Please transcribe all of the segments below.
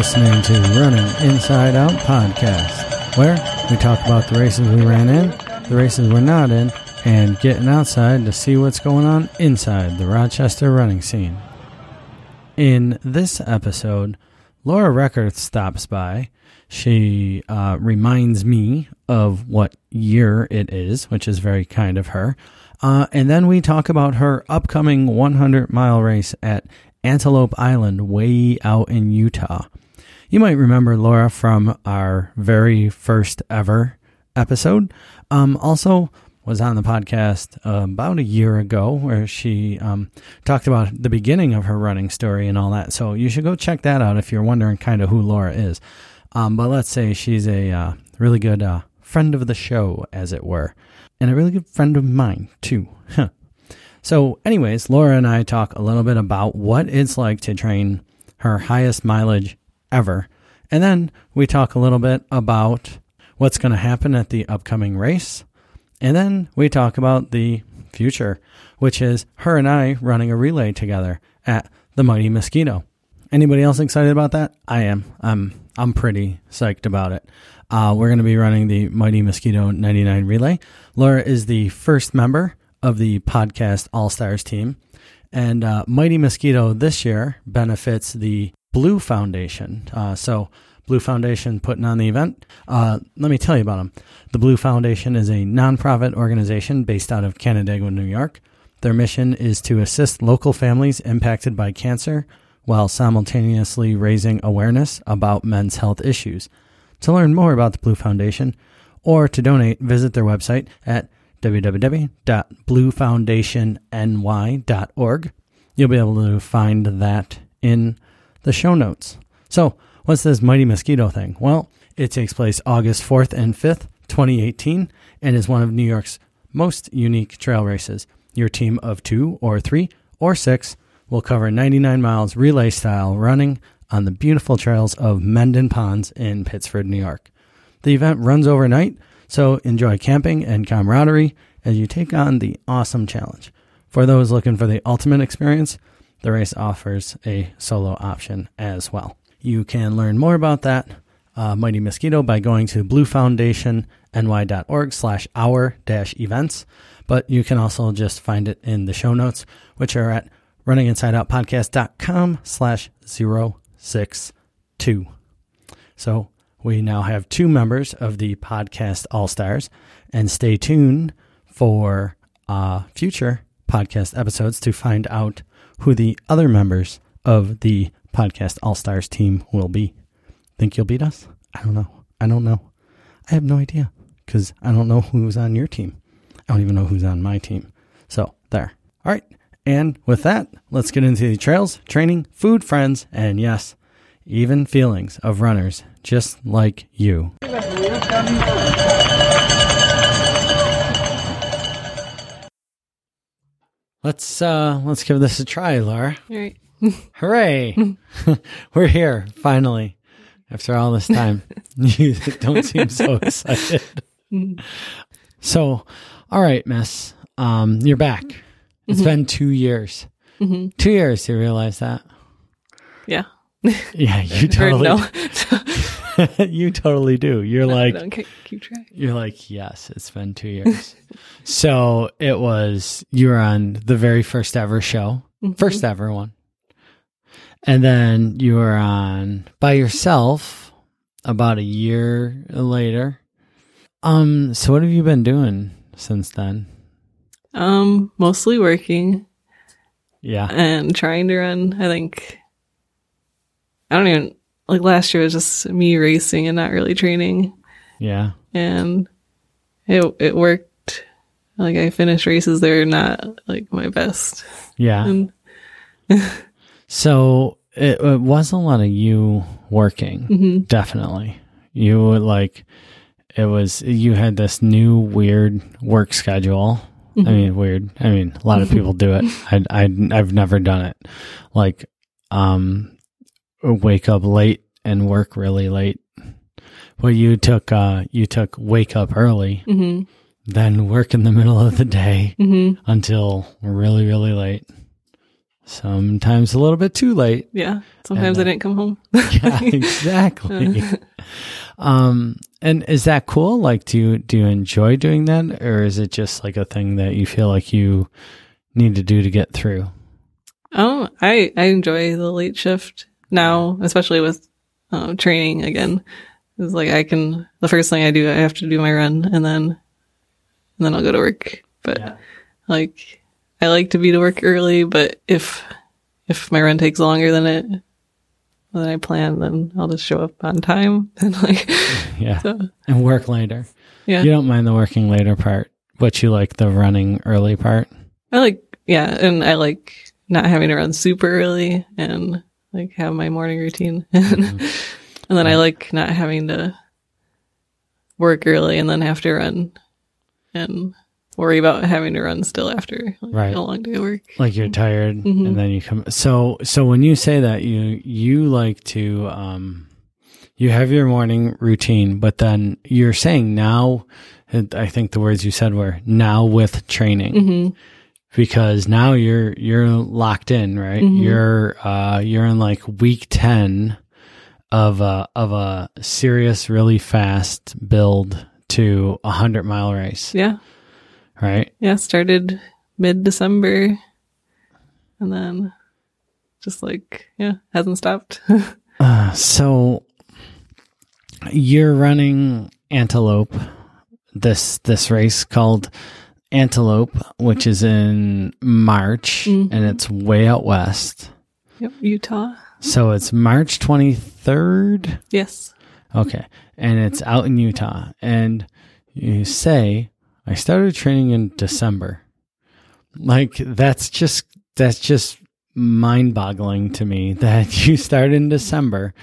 listening to Running Inside Out podcast, where we talk about the races we ran in, the races we're not in, and getting outside to see what's going on inside the Rochester running scene. In this episode, Laura Records stops by. She uh, reminds me of what year it is, which is very kind of her. Uh, and then we talk about her upcoming 100 mile race at Antelope Island, way out in Utah. You might remember Laura from our very first ever episode. Um, also, was on the podcast uh, about a year ago where she um, talked about the beginning of her running story and all that. So you should go check that out if you're wondering kind of who Laura is. Um, but let's say she's a uh, really good uh, friend of the show, as it were, and a really good friend of mine, too. so, anyways, Laura and I talk a little bit about what it's like to train her highest mileage ever. And then we talk a little bit about what's going to happen at the upcoming race. And then we talk about the future, which is her and I running a relay together at the Mighty Mosquito. Anybody else excited about that? I am. I'm I'm pretty psyched about it. Uh, we're going to be running the Mighty Mosquito 99 relay. Laura is the first member of the podcast All Stars team, and uh, Mighty Mosquito this year benefits the Blue Foundation. Uh, so Blue Foundation putting on the event. Uh, let me tell you about them. The Blue Foundation is a nonprofit organization based out of Canandaigua, New York. Their mission is to assist local families impacted by cancer while simultaneously raising awareness about men's health issues. To learn more about the Blue Foundation or to donate, visit their website at www.bluefoundationny.org. You'll be able to find that in the show notes. So, what's this Mighty Mosquito thing? Well, it takes place August 4th and 5th, 2018, and is one of New York's most unique trail races. Your team of two or three or six will cover 99 miles relay style running on the beautiful trails of Mendon Ponds in Pittsford, New York. The event runs overnight, so enjoy camping and camaraderie as you take on the awesome challenge. For those looking for the ultimate experience, the race offers a solo option as well. You can learn more about that uh, Mighty Mosquito by going to bluefoundation.ny.org slash hour dash events. but you can also just find it in the show notes, which are at runninginsideoutpodcast.com slash 062. So we now have two members of the podcast All Stars, and stay tuned for uh, future podcast episodes to find out who the other members of the podcast All Stars team will be. Think you'll beat us? I don't know. I don't know. I have no idea because I don't know who's on your team. I don't even know who's on my team. So, there. All right. And with that, let's get into the trails, training, food, friends, and yes, even feelings of runners just like you. Let's uh let's give this a try, Laura. All right. Hooray! We're here finally after all this time. you don't seem so excited. so, all right, Miss, um, you're back. It's been two years. Mhm. Two years. You realize that? Yeah. Yeah, you totally. no. you totally do. You're like, keep track. You're like, yes, it's been two years. so it was, you were on the very first ever show, Mhm. first ever one. And then you were on by yourself about a year later. Um, so what have you been doing since then? Um, mostly working Yeah. and trying to run. I think I don't even like last year was just me racing and not really training, Yeah. and it it worked. Like I finished races, they're not like my best. Yeah. And So it, it was a lot of you working, Mhm. definitely. You would like it was you had this new weird work schedule. I mean, weird. I mean, a lot of people do it. I, I I've never done it. Like, um, wake up late and work really late. Well, you took uh you took wake up early, hmm then work in the middle of the day hmm until really really late. sometimes a little bit too late. Yeah. Sometimes I didn't come home. Yeah, exactly. um, and is that cool? Like, do you do you enjoy doing that, or is it just like a thing that you feel like you need to do to get through? Oh, I I enjoy the late shift now, especially with um, training again. It's like I can the first thing I do, I have to do my run, and then and then I'll go to work. But Yeah. like I like to be to work early, but if if my run takes longer than it than I plan, then I'll just show up on time and like Yeah, so and work later. yeah. You don't mind the working later part, but you like the running early part. I like yeah, and I like not having to run super early and like have my morning routine. and then I like not having to work early and then have to run and worry about having to run still after like, Right. a long day of work. like you're tired Mhm. and then you come so so when you say that you you like to um you have your morning routine but then you're saying now i think the words you said were now with training hmm because now you're you're locked in right Mhm. you're uh you're in like week 10 of a of a serious really fast build to a 100 mile race Yeah. right Yeah. Started mid December and then just like, yeah, hasn't stopped. Uh, so you're running Antelope, this this race called Antelope, which is in March, Mhm. and it's way out west. yep. Utah. So it's March 23rd. Yes. Okay, and it's out in Utah, and you say I started training in December. Like that's just that's just mind-boggling to me that you start in December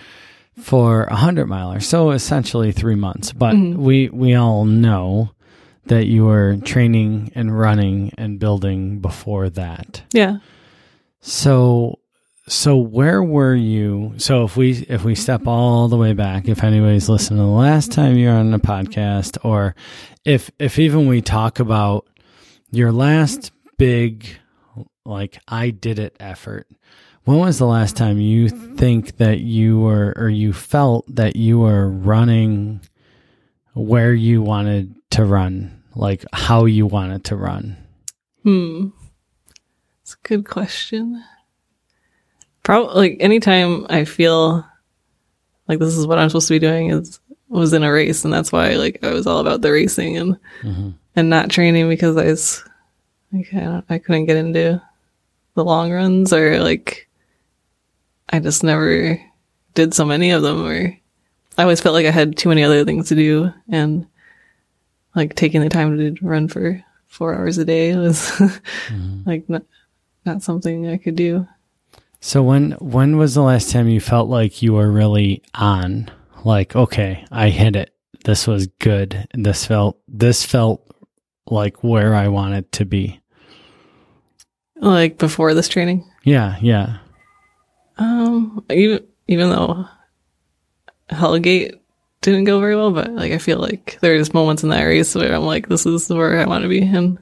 for a hundred miler. So essentially three months. But Mhm. we we all know that you were training and running and building before that. Yeah. So so where were you? So if we if we step all the way back, if anybody's listening to the last time you're on a podcast, or if if even we talk about your last big like I did it effort, when was the last time you think that you were or you felt that you were running where you wanted to run, like how you want it to run? Hmm. It's a good question. Probably like anytime I feel like this is what I'm supposed to be doing is was in a race and that's why like I was all about the racing and Mhm. and not training because I was like I, don't, I couldn't get into the long runs or like I just never did so many of them or I always felt like I had too many other things to do and like taking the time to run for four hours a day was like not, not something I could do. So when when was the last time you felt like you were really on? Like, okay, I hit it. This was good. This felt this felt like where I wanted to be. Like before this training. Yeah, yeah. Um, even even though Hellgate didn't go very well, but like I feel like there's moments in that race where I'm like, this is where I want to be, and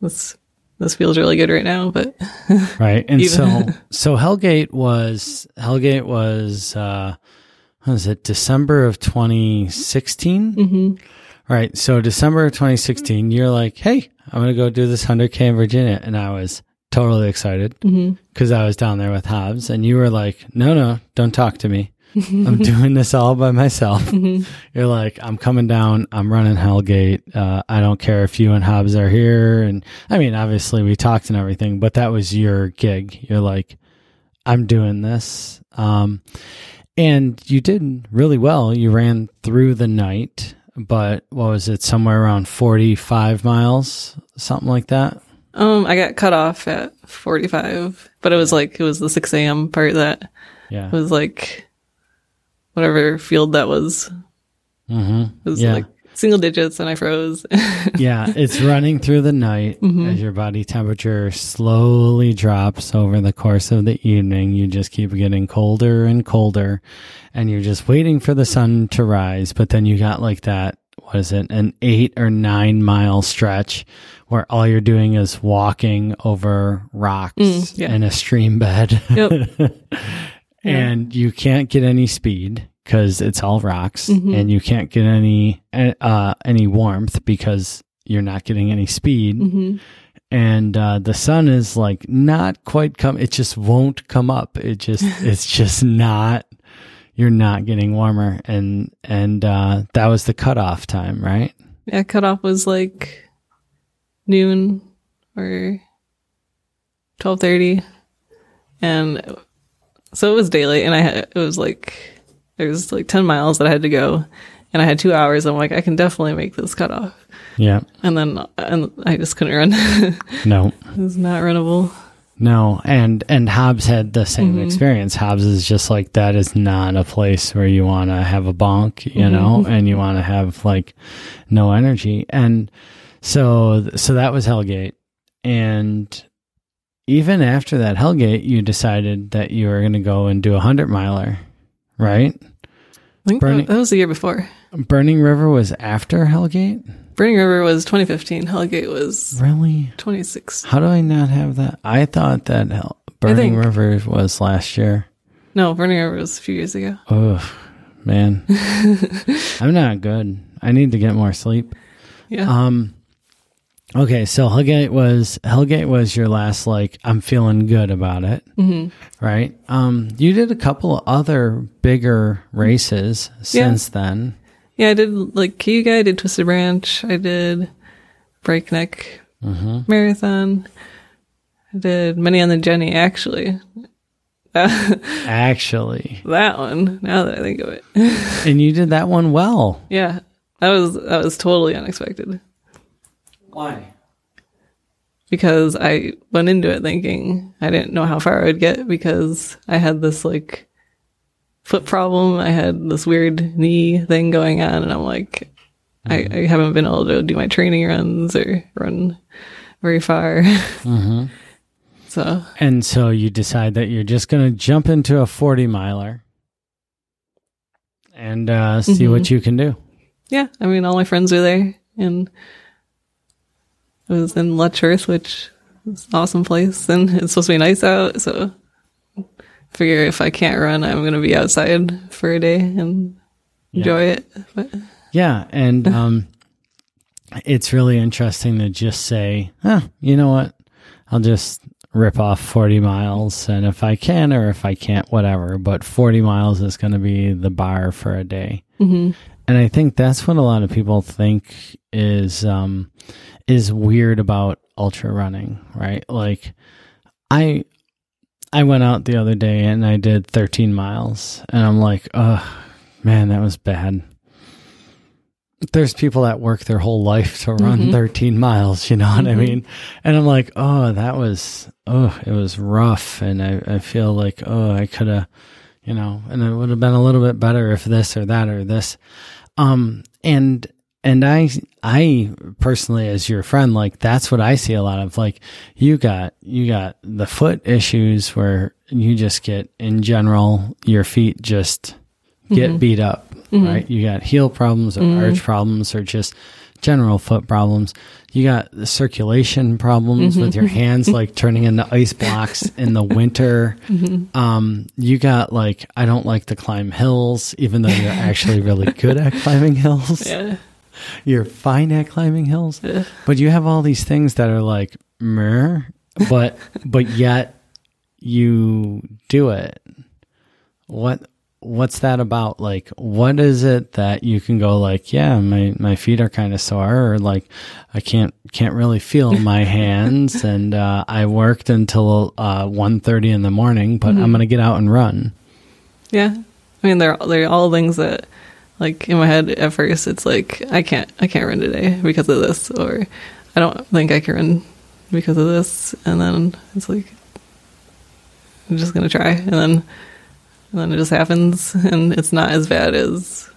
this this feels really good right now. But Right. And so so Hellgate was Hellgate was uh what was it, December of twenty sixteen? Mm-hmm. Right. So December of 2016, you're like, hey, I'm going to go do this 100K in Virginia. And I was totally excited because I was down there with Hobbs. And you were like, no, no, don't talk to me. I'm doing this all by myself. You're like, I'm coming down. I'm running Hellgate. Uh, I don't care if you and Hobbs are here. And I mean, obviously, we talked and everything, but that was your gig. You're like, I'm doing this. Um, and you did really well. You ran through the night, but what was it? Somewhere around 45 miles, something like that. um, I got cut off at 45, but it was like it was the 6 a.m. part that Yeah. was like whatever field that was. hmm It was Yeah. like single digits, and I froze. yeah, it's running through the night Mhm. as your body temperature slowly drops over the course of the evening. You just keep getting colder and colder, and you're just waiting for the sun to rise. But then you got like that what is it, an eight or nine mile stretch where all you're doing is walking over rocks Mm, yeah. in a stream bed. Yep. and you can't get any speed because it's all rocks Mhm. and you can't get any uh any warmth because you're not getting any speed. Hmm and uh the sun is like not quite come it just won't come up. It just it's just not you're not getting warmer. And and uh that was the cutoff time right? Yeah, cutoff was like noon or twelve thirty, and so it was daylight, and I had it was like there was like ten miles that I had to go, and I had two hours. I'm like, I can definitely make this cutoff, yeah and then and I just couldn't run. it no was not runnable. No, and and Hobbs had the same mm-hmm. experience. Hobbs is just like that is not a place where you want to have a bonk, you mm-hmm. know, and you want to have like no energy. And so so that was Hellgate. And even after that Hellgate, you decided that you were going to go and do a 100 miler, right? I think Burning- that, was the year before. Burning River was after Hellgate? Burning River was 2015. Hellgate was Really? 26. How do I not have that? I thought that Hell- Burning River was last year. No, Burning River was a few years ago. Oh, man. I'm not good. I need to get more sleep. Yeah. Um Okay, so Hellgate was Hellgate was your last like I'm feeling good about it, hmm right? Um you did a couple of other bigger races since then. Yeah, I did like Cayuga, I did Twisted Branch, I did Breakneck hmm Marathon, I did Many on the Genny, actually. Actually. that one, now that I think of it. And you did that one well. yeah, that was that was totally unexpected Why? because I went into it thinking I didn't know how far I would get because I had this like foot problem, I had this weird knee thing going on, and I'm like, I, I haven't been able to do my training runs or run very far. hmm So And so you decide that you're just going to jump into a 40 miler and uh, see Mhm. what you can do. yeah, I mean, all my friends are there, and it was in Letchworth, which is an awesome place, and it's supposed to be nice out. So, figure if I can't run, I'm gonna be outside for a day and enjoy it. But Yeah, and um, it's really interesting to just say, huh, you know what? I'll just rip off 40 miles, and if I can or if I can't, whatever. But 40 miles is going to be the bar for a day. hmm And I think that's what a lot of people think is um, is weird about ultra running, right? Like, I I went out the other day and I did 13 miles, and I'm like, oh man, that was bad. There's people that work their whole life to run Mhm. 13 miles, you know what I Mhm. mean? And I'm like, oh, that was, oh, it was rough. And I, I feel like, oh, I could have, you know, and it would have been a little bit better if this or that or this. Um, and, and I, I personally, as your friend, like that's what I see a lot of. Like you got, you got the foot issues where you just get, in general, your feet just get Mhm. beat up, Mhm. right? You got heel problems or Mhm. arch problems or just general foot problems. You got the circulation problems with your hands like turning into ice blocks in the winter. Mm-hmm. Um, you got like, I don't like to climb hills, even though you're actually really good at climbing hills. yeah, You're fine at climbing hills, but you have all these things that are like, meh, but, but yet you do it. What, what's that about? Like, what is it that you can go like, yeah, my, my feet are kind of sore or like, I can't, can't really feel my hands. and, uh, I worked until, uh, one thirty in the morning, but I'm going to get out and run. yeah. I mean, they're they're all things that, like in my head at first, it's like I can't I can't run today because of this, or I don't think I can run because of this, and then it's like I'm just gonna try, and then and then it just happens, and it's not as bad as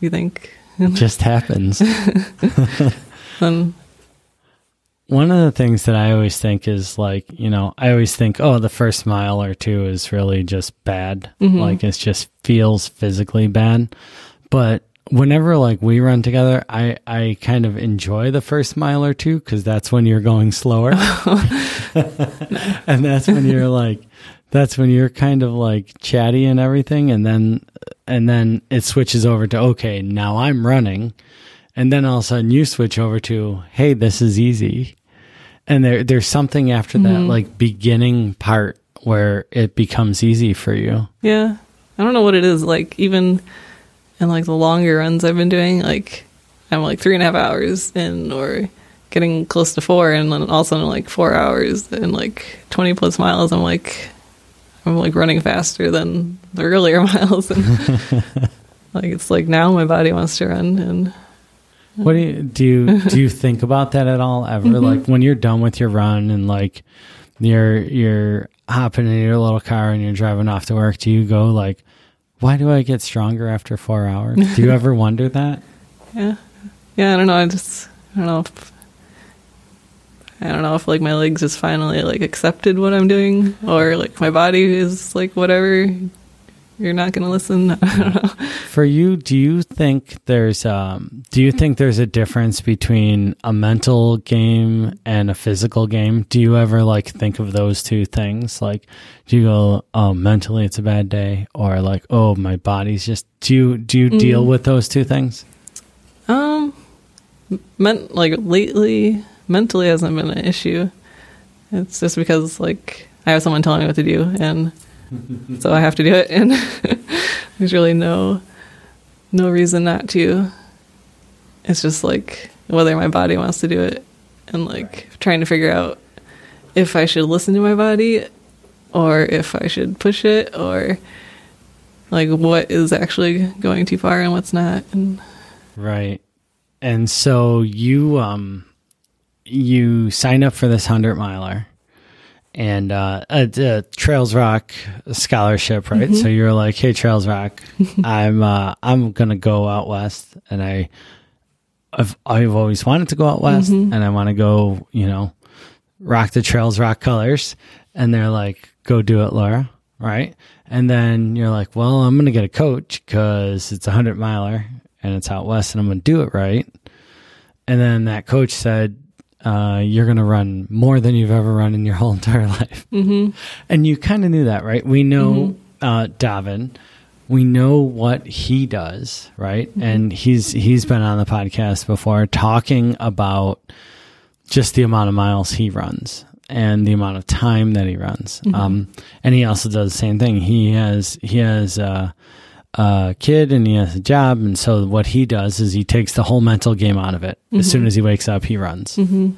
you think. It just happens. Then One of the things that I always think is like, you know, I always think, oh, the first mile or two is really just bad. Mhm. Like it just feels physically bad. But whenever like we run together, I I kind of enjoy the first mile or two because that's when you're going slower, and that's when you're like, that's when you're kind of like chatty and everything, and then and then it switches over to okay, now I'm running, and then all of a sudden you switch over to hey, this is easy, and there there's something after that mm-hmm. like beginning part where it becomes easy for you. Yeah. I don't know what it is. Like, even in like the longer runs I've been doing, like, I'm like three and a half hours in or getting close to four. And then also in like four hours and like 20 plus miles, I'm like, I'm like running faster than the earlier miles. And like, it's like now my body wants to run. And What do you do? You, do you think about that at all ever? Mm-hmm. Like when you're done with your run and like you're you're hopping in your little car and you're driving off to work, do you go like, "Why do I get stronger after four hours?" Do you ever wonder that? yeah. Yeah. I don't know. I just, I don't know if, I don't know if like my legs just finally like accepted what I'm doing or like my body is like whatever. You're not going to listen. I don't know. For you, do you think there's um do you think there's a difference between a mental game and a physical game? Do you ever like think of those two things? Like do you go, "Oh, mentally it's a bad day," or like, "Oh, my body's just do you do you deal with those two things? Um, meant like lately, mentally hasn't been an issue. It's just because like I have someone telling me what to do, and so I have to do it, and there's really no no reason not to. It's just like whether my body wants to do it, and like trying to figure out if I should listen to my body, or if I should push it, or like what is actually going too far and what's not, and Right. And so you um you sign up for this 100 miler and uh, a, a Trails Rock scholarship, right? So you're like, "Hey Trails Rock, I'm uh I'm going to go out west and I I've I've always wanted to go out west and I want to go, you know, rock the Trails Rock colors." And they're like, "Go do it, Laura." Right? And then you're like, "Well, I'm going to get a coach cuz it's a 100 miler and it's out west and I'm going to do it right." And then that coach said, uh, "You're going to run more than you've ever run in your whole entire life." Mm-hmm. And you kind of knew that, right? We know uh, Davin. We know what he does, right? And he's he's been on the podcast before talking about just the amount of miles he runs and the amount of time that he runs. Um, and he also does the same thing. He has he has uh, a kid and he has a job, and so what he does is he takes the whole mental game out of it. As mm-hmm. soon as he wakes up, he runs. Mm-hmm.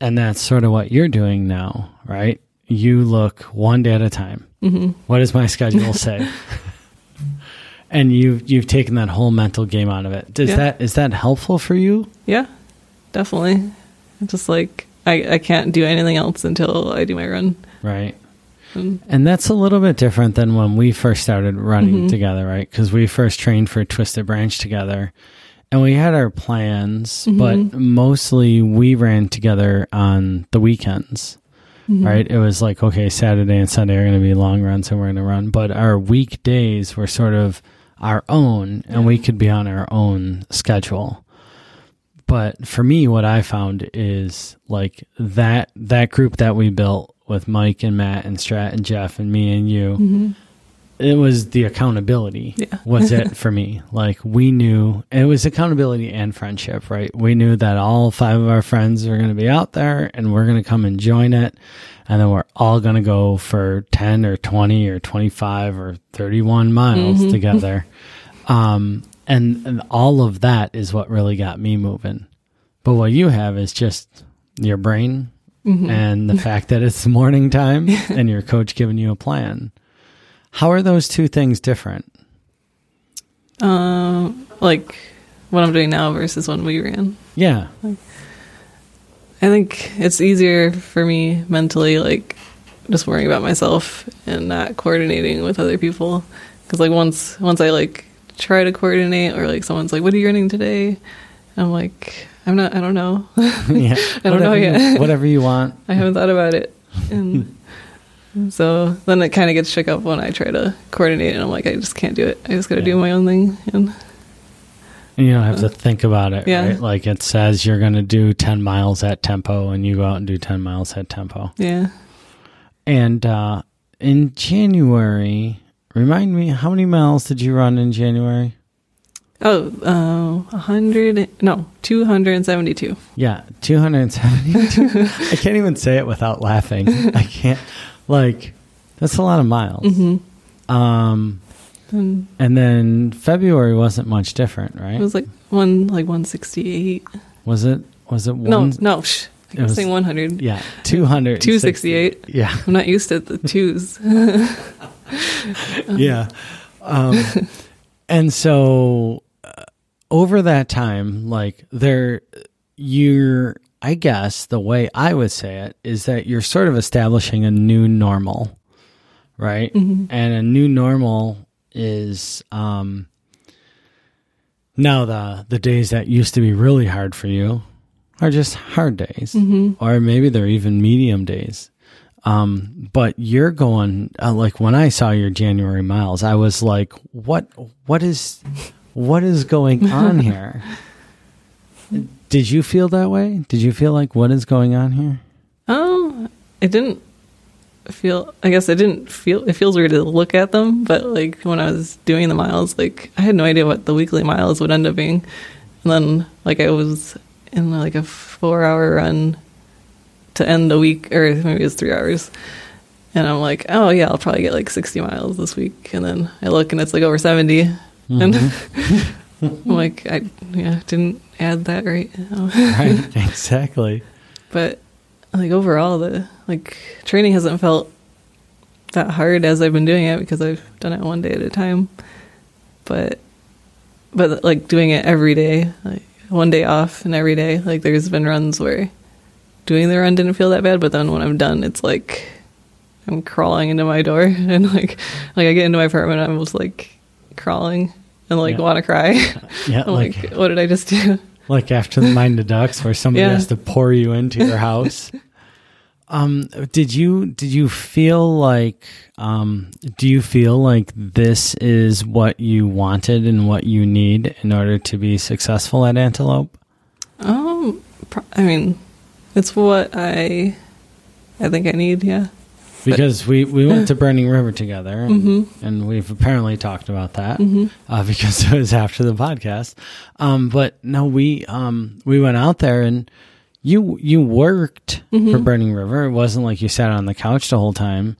And that's sort of what you're doing now, right? You look one day at a time. Mm-hmm. What does my schedule say? and you've you've taken that whole mental game out of it. Does Yeah. that is that helpful for you? Yeah, definitely. Just like I, I can't do anything else until I do my run. Right. Mm. And that's a little bit different than when we first started running mm-hmm. together, right? Because we first trained for Twisted Branch together and we had our plans, mm-hmm. but mostly we ran together on the weekends, right? It was like, okay, Saturday and Sunday are going to be long runs and we're going to run, but our weekdays were sort of our own and we could be on our own schedule but for me what i found is like that that group that we built with mike and matt and strat and jeff and me and you. It was the accountability Yeah. was it for me. Like we knew it was accountability and friendship right? We knew that all five of our friends are going to be out there and we're going to come and join it and then we're all going to go for 10 or 20 or 25 or 31 miles together. Um, and, and all of that is what really got me moving. But what you have is just your brain and the fact that it's morning time and your coach giving you a plan. How are those two things different? Um, like what I'm doing now versus when we ran. Yeah. I think it's easier for me mentally, like just worrying about myself and not coordinating with other people. Because like once once I like try to coordinate, or like someone's like, "What are you running today?" I'm like, "I'm not. I don't know. yeah. I don't know Whatever you- yet. whatever you want. I haven't thought about it." And so then it kind of gets shook up when I try to coordinate, and I'm like, I just can't do it. I just got to Yeah. do my own thing. And And you don't have to think about it, Yeah. right? Like it says you're going to do 10 miles at tempo and you go out and do 10 miles at tempo. Yeah. And uh, in January, remind me, how many miles did you run in January? Oh, uh, 100, no, 272. Yeah, 272. I can't even say it without laughing. I can't, like, that's a lot of miles. Mm-hmm. Um, And and then February wasn't much different, right? it was like one, like 168. Was it? Was it No, one? no, shh. I was saying 100. Yeah, 200. 268. Yeah, I'm not used to the twos. yeah. Um, and so over that time, like there, you're, I guess the way I would say it is that you're sort of establishing a new normal, right? And a new normal is, um, now the the days that used to be really hard for you are just hard days, or maybe they're even medium days. Um, but you're going uh, like when I saw your January miles, I was like, what what is what is going on here? Did you feel that way? Did you feel like what is going on here? Oh, it didn't feel. I guess it didn't feel. It feels weird to look at them, but like when I was doing the miles, like I had no idea what the weekly miles would end up being, and then like I was in like a four-hour run to end the week, or maybe it was three hours, and I'm like, oh yeah, I'll probably get like 60 miles this week, and then I look and it's like over 70, Mm-hmm. and I'm like, I yeah didn't add that right. Now. right, exactly. but like overall the like training hasn't felt that hard as I've been doing it because I've done it one day at a time but but like doing it every day like one day off and every day like there's been runs where doing the run didn't feel that bad but then when I'm done it's like I'm crawling into my door and like like I get into my apartment and I'm just like crawling and like Yeah. want to cry Yeah, like like what did I just do like after the mind the ducks where somebody Yeah. has to pour you into your house um did you did you feel like um do you feel like this is what you wanted and what you need in order to be successful at antelope Um, I mean, it's what I, I think I need. Yeah. Because we we went to burning river together and, and we've apparently talked about that uh, because it was after the podcast. Um but no we um we went out there and you you worked for burning river. It wasn't like you sat on the couch the whole time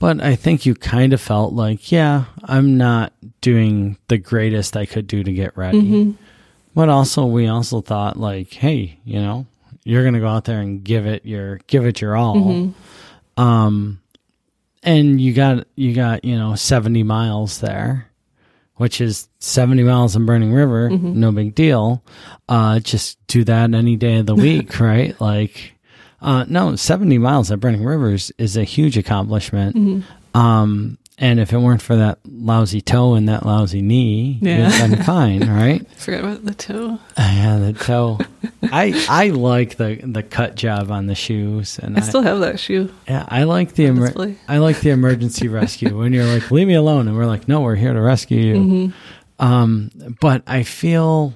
but i think you kind of felt like yeah i'm not doing the greatest i could do to get ready. But also we also thought like hey you know you're gonna go out there and give it your give it your all um and you got you got you know 70 miles there which is 70 miles in burning river no big deal. Uh just do that any day of the week right? Like uh no 70 miles at burning rivers is a huge accomplishment. Um and if it weren't for that lousy toe and that lousy knee Yeah. been fine right Forgot about the toe. yeah the toe i i like the the cut job on the shoes and I still have that shoe. yeah, I like the emer- I like the emergency rescue when you're like, leave me alone, and we're like, no, we're here to rescue you. Mm-hmm. Um, but I feel,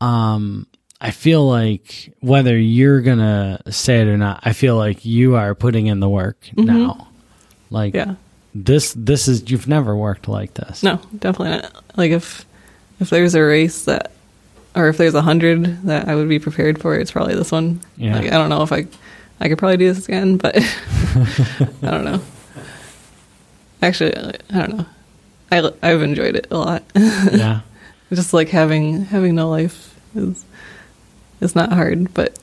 um, I feel like whether you're gonna say it or not, I feel like you are putting in the work now. Like Mm-hmm. Yeah. This, this is you've never worked like this. No, definitely not. Like if, if there's a race that, or if there's a hundred that I would be prepared for, it's probably this one. Yeah. Like I don't know if I, I could probably do this again, but I don't know. Actually, I don't know. I I've enjoyed it a lot. yeah, just like having having no life is is not hard, but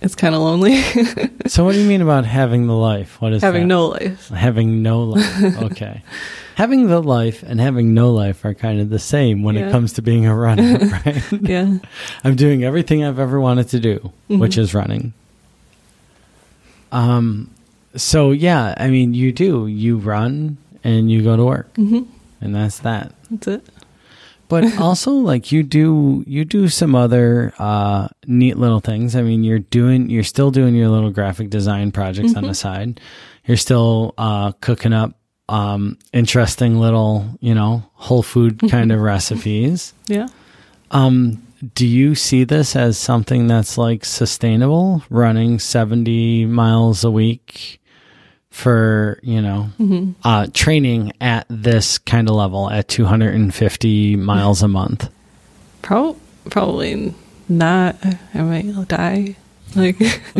it's kind of lonely. So what do you mean about having the life? What is having that? no life. Having no life. Okay. having the life and having no life are kind of the same when it comes to being a runner, right? Yeah. I'm doing everything I've ever wanted to do, which is running. Um so yeah, I mean you do. You run and you go to work. hmm And that's that. That's it. But also like you do you do some other uh neat little things. I mean you're doing you're still doing your little graphic design projects on the side. You're still uh cooking up um interesting little, you know, whole food kind of recipes. Yeah. Um, do you see this as something that's like sustainable, running 70 miles a week for, you know, uh, training at this kind of level at 250 miles a month? Pro- probably not. I might die. Like,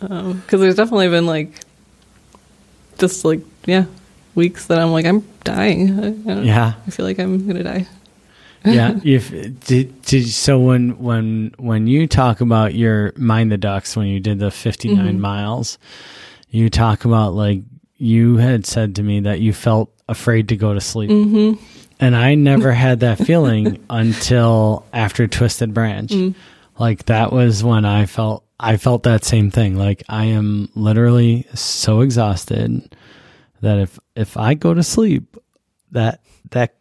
because there's definitely been like, just like yeah, weeks that I'm like I'm dying. I, Yeah. I feel like I'm gonna die. Yeah if did, did so when when when you talk about your mind the ducks when you did the 59 miles you talk about like you had said to me that you felt afraid to go to sleep. Mm-hmm. and i never had that feeling until after twisted branch. Like that was when i felt i felt that same thing. Like i am literally so exhausted that if if i go to sleep that that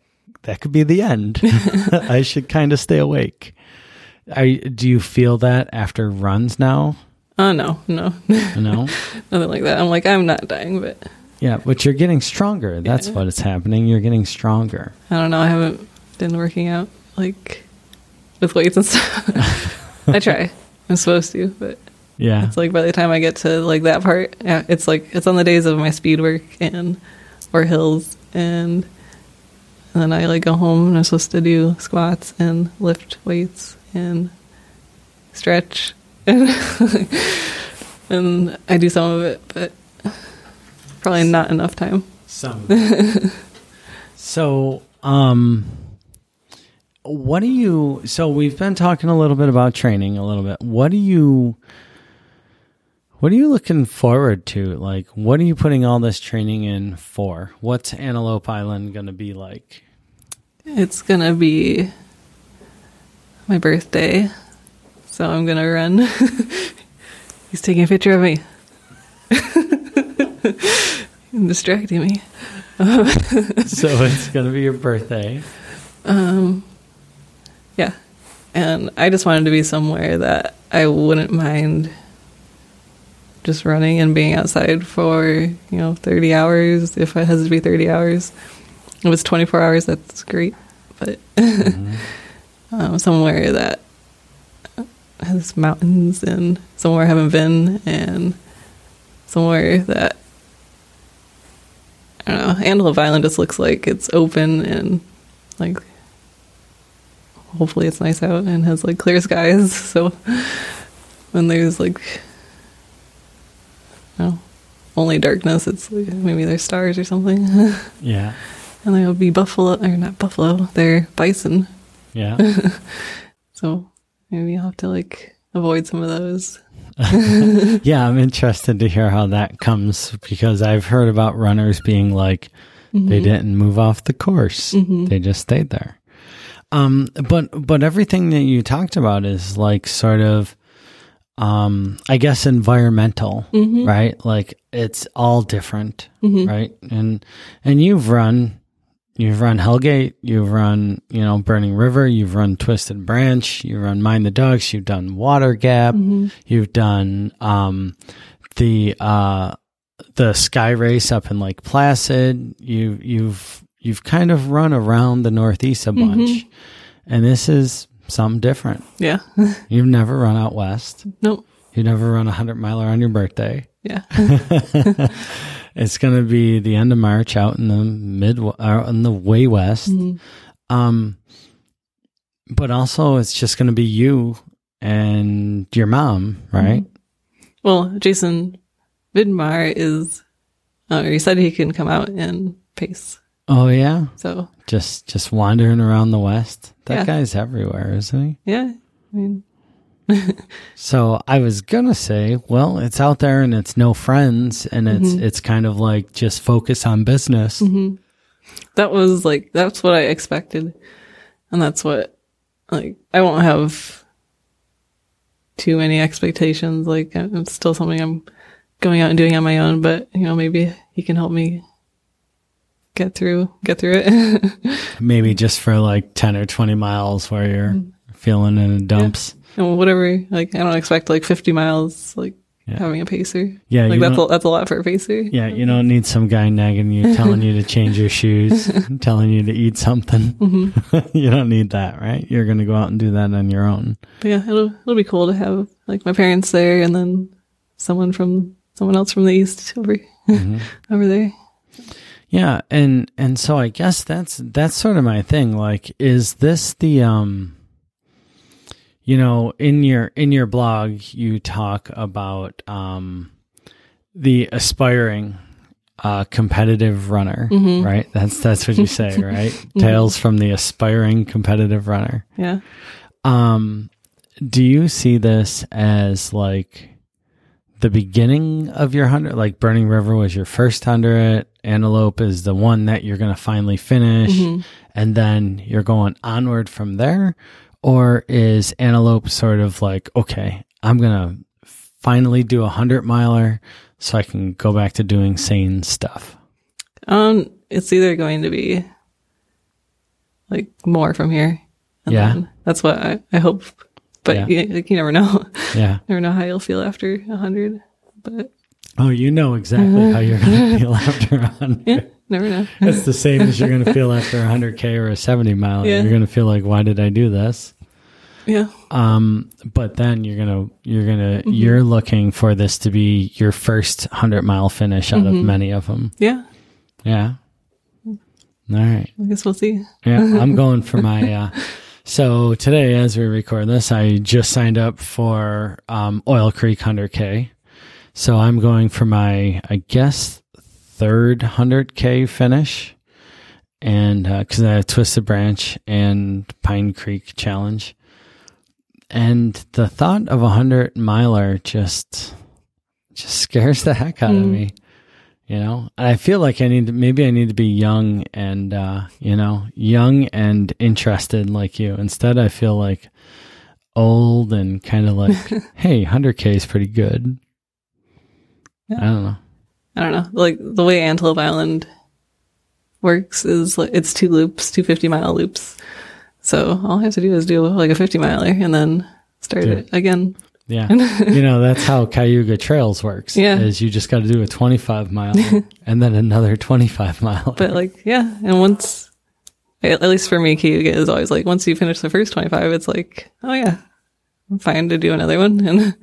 that could be the end. I should kind of stay awake. Are, you- do you feel that after runs now? Oh no, no, No. nothing like that. I'm like I'm not dying, but yeah, but you're getting stronger. That's what is happening. You're getting stronger. I don't know. I haven't been working out like with weights and stuff. I try. I'm supposed to, but Yeah. it's like by the time I get to like that part, yeah, it's like it's on the days of my speed work and or hills and and then I like go home and I'm supposed to do squats and lift weights and stretch and and I do some of it, but probably not enough time. Some. so, um, what do you? So we've been talking a little bit about training a little bit. What do you? What are you looking forward to? Like, what are you putting all this training in for? What's Antelope Island going to be like? It's gonna be my birthday, so I'm gonna run. He's taking a picture of me. and distracting me. so it's to be your birthday. Um, Yeah. And I just wanted to be somewhere that I wouldn't mind just running and being outside for, you know, 30 hours if it has to be 30 hours. If was 24 hours, that's great. But um, somewhere that has mountains and somewhere I haven't been and somewhere that I don't know. Antelope Island just looks like it's open and like hopefully it's nice out and has like clear skies. So when there's like no only darkness, it's like maybe there's stars or something. Yeah. And there'll be buffalo or not buffalo, they're bison. Yeah. So maybe I'll have to like avoid some of those. yeah, I'm interested to hear how that comes because I've heard about runners being like they didn't move off the course. They just stayed there. Um but but everything that you talked about is like sort of um I guess environmental, right? Like it's all different, right? And and you've run You've run Hellgate, you've run, you know, Burning River, you've run Twisted Branch, you've run Mind the Ducks, you've done Water Gap, you've done um the uh the Sky Race up in Lake Placid. You you've you've kind of run around the Northeast a bunch. And this is something different. Yeah. You've never run out west. nope. You've never run a hundred miler on your birthday. Yeah. It's going to be the end of March out in the mid, uh, in the way west. Um, but also it's just going to be you and your mom, right? well, Jason Vidmar is uh, he said he can come out and pace. Oh yeah, So just just wandering around the west. That Yeah. guy's everywhere, isn't he? yeah. I mean So I was gonna say, well, it's out there and it's no friends, and it's mm-hmm. it's kind of like just focus on business. Mm-hmm. that was like that's what I expected, and that's what like I won't have too many expectations. Like uh, it's still something I'm going out and doing on my own, but you know maybe he can help me get through get through it. Maybe just for like ten or twenty miles where you're mm-hmm. feeling in the dumps. And whatever. Like I don't expect like 50 miles. Like Yeah. having a pacer. Yeah, like that's a, that's a lot for a pacer. Yeah, you don't need some guy nagging you, telling you to change your shoes, telling you to eat something. Mm-hmm. you don't need that, right? You're going to go out and do that on your own. But yeah, it'll it'll be cool to have like my parents there and then someone from someone else from the east over Mm-hmm. over there. Yeah, and and so I guess that's that's sort of my thing. Like, is this the um, you know, in your in your blog you talk about um, the aspiring uh, competitive runner, right? That's that's what you say, right? Tales from the aspiring competitive runner. Yeah. Um, do you see this as like the beginning of your hundred? Like Burning River was your first hundred, Antelope is the one that you're going to finally finish, and then you're going onward from there? Or is Antelope sort of like, okay, I'm going to finally do a hundred miler so I can go back to doing sane stuff? Um, it's either going to be like more from here. Yeah. That's what I, I hope. But Yeah. you, like, you never know. Yeah. never know how you'll feel after a hundred. But Oh, you know exactly how you're going to feel after a hundred. yeah, never know. It's the same as you're going to feel after a 100K or a 70 mile. Yeah. You're going to feel like, why did I do this? Yeah. Um, but then you're going to, you're going Mm-hmm. to, you're looking for this to be your first 100 mile finish out Mm-hmm. of many of them. Yeah. Yeah. All right. I guess we'll see. Yeah. I'm going for my, uh, so today, as we record this, I just signed up for, um, Oil Creek 100K. So I'm going for my, I guess, third 100K finish. And because I have Twisted Branch and Pine Creek Challenge. And the thought of a 100 miler just, just scares the heck out of Mm. me. You know, and I feel like I need to, maybe I need to be young and, uh, you know, young and interested like you. Instead, I feel like old and kind of like, hey, 100K is pretty good. Yeah. I don't know. I don't know. Like the way Antelope Island works is like it's two loops, two 50 mile loops. So all I have to do is do like a 50 miler and then start it again. Yeah. you know, that's how Cayuga Trails works. Yeah. Is you just got to do a 25 mile and then another 25 mile. But like, yeah. And once, at at least for me, Cayuga is always like, once you finish the first 25, it's like, oh yeah, I'm fine to do another one. And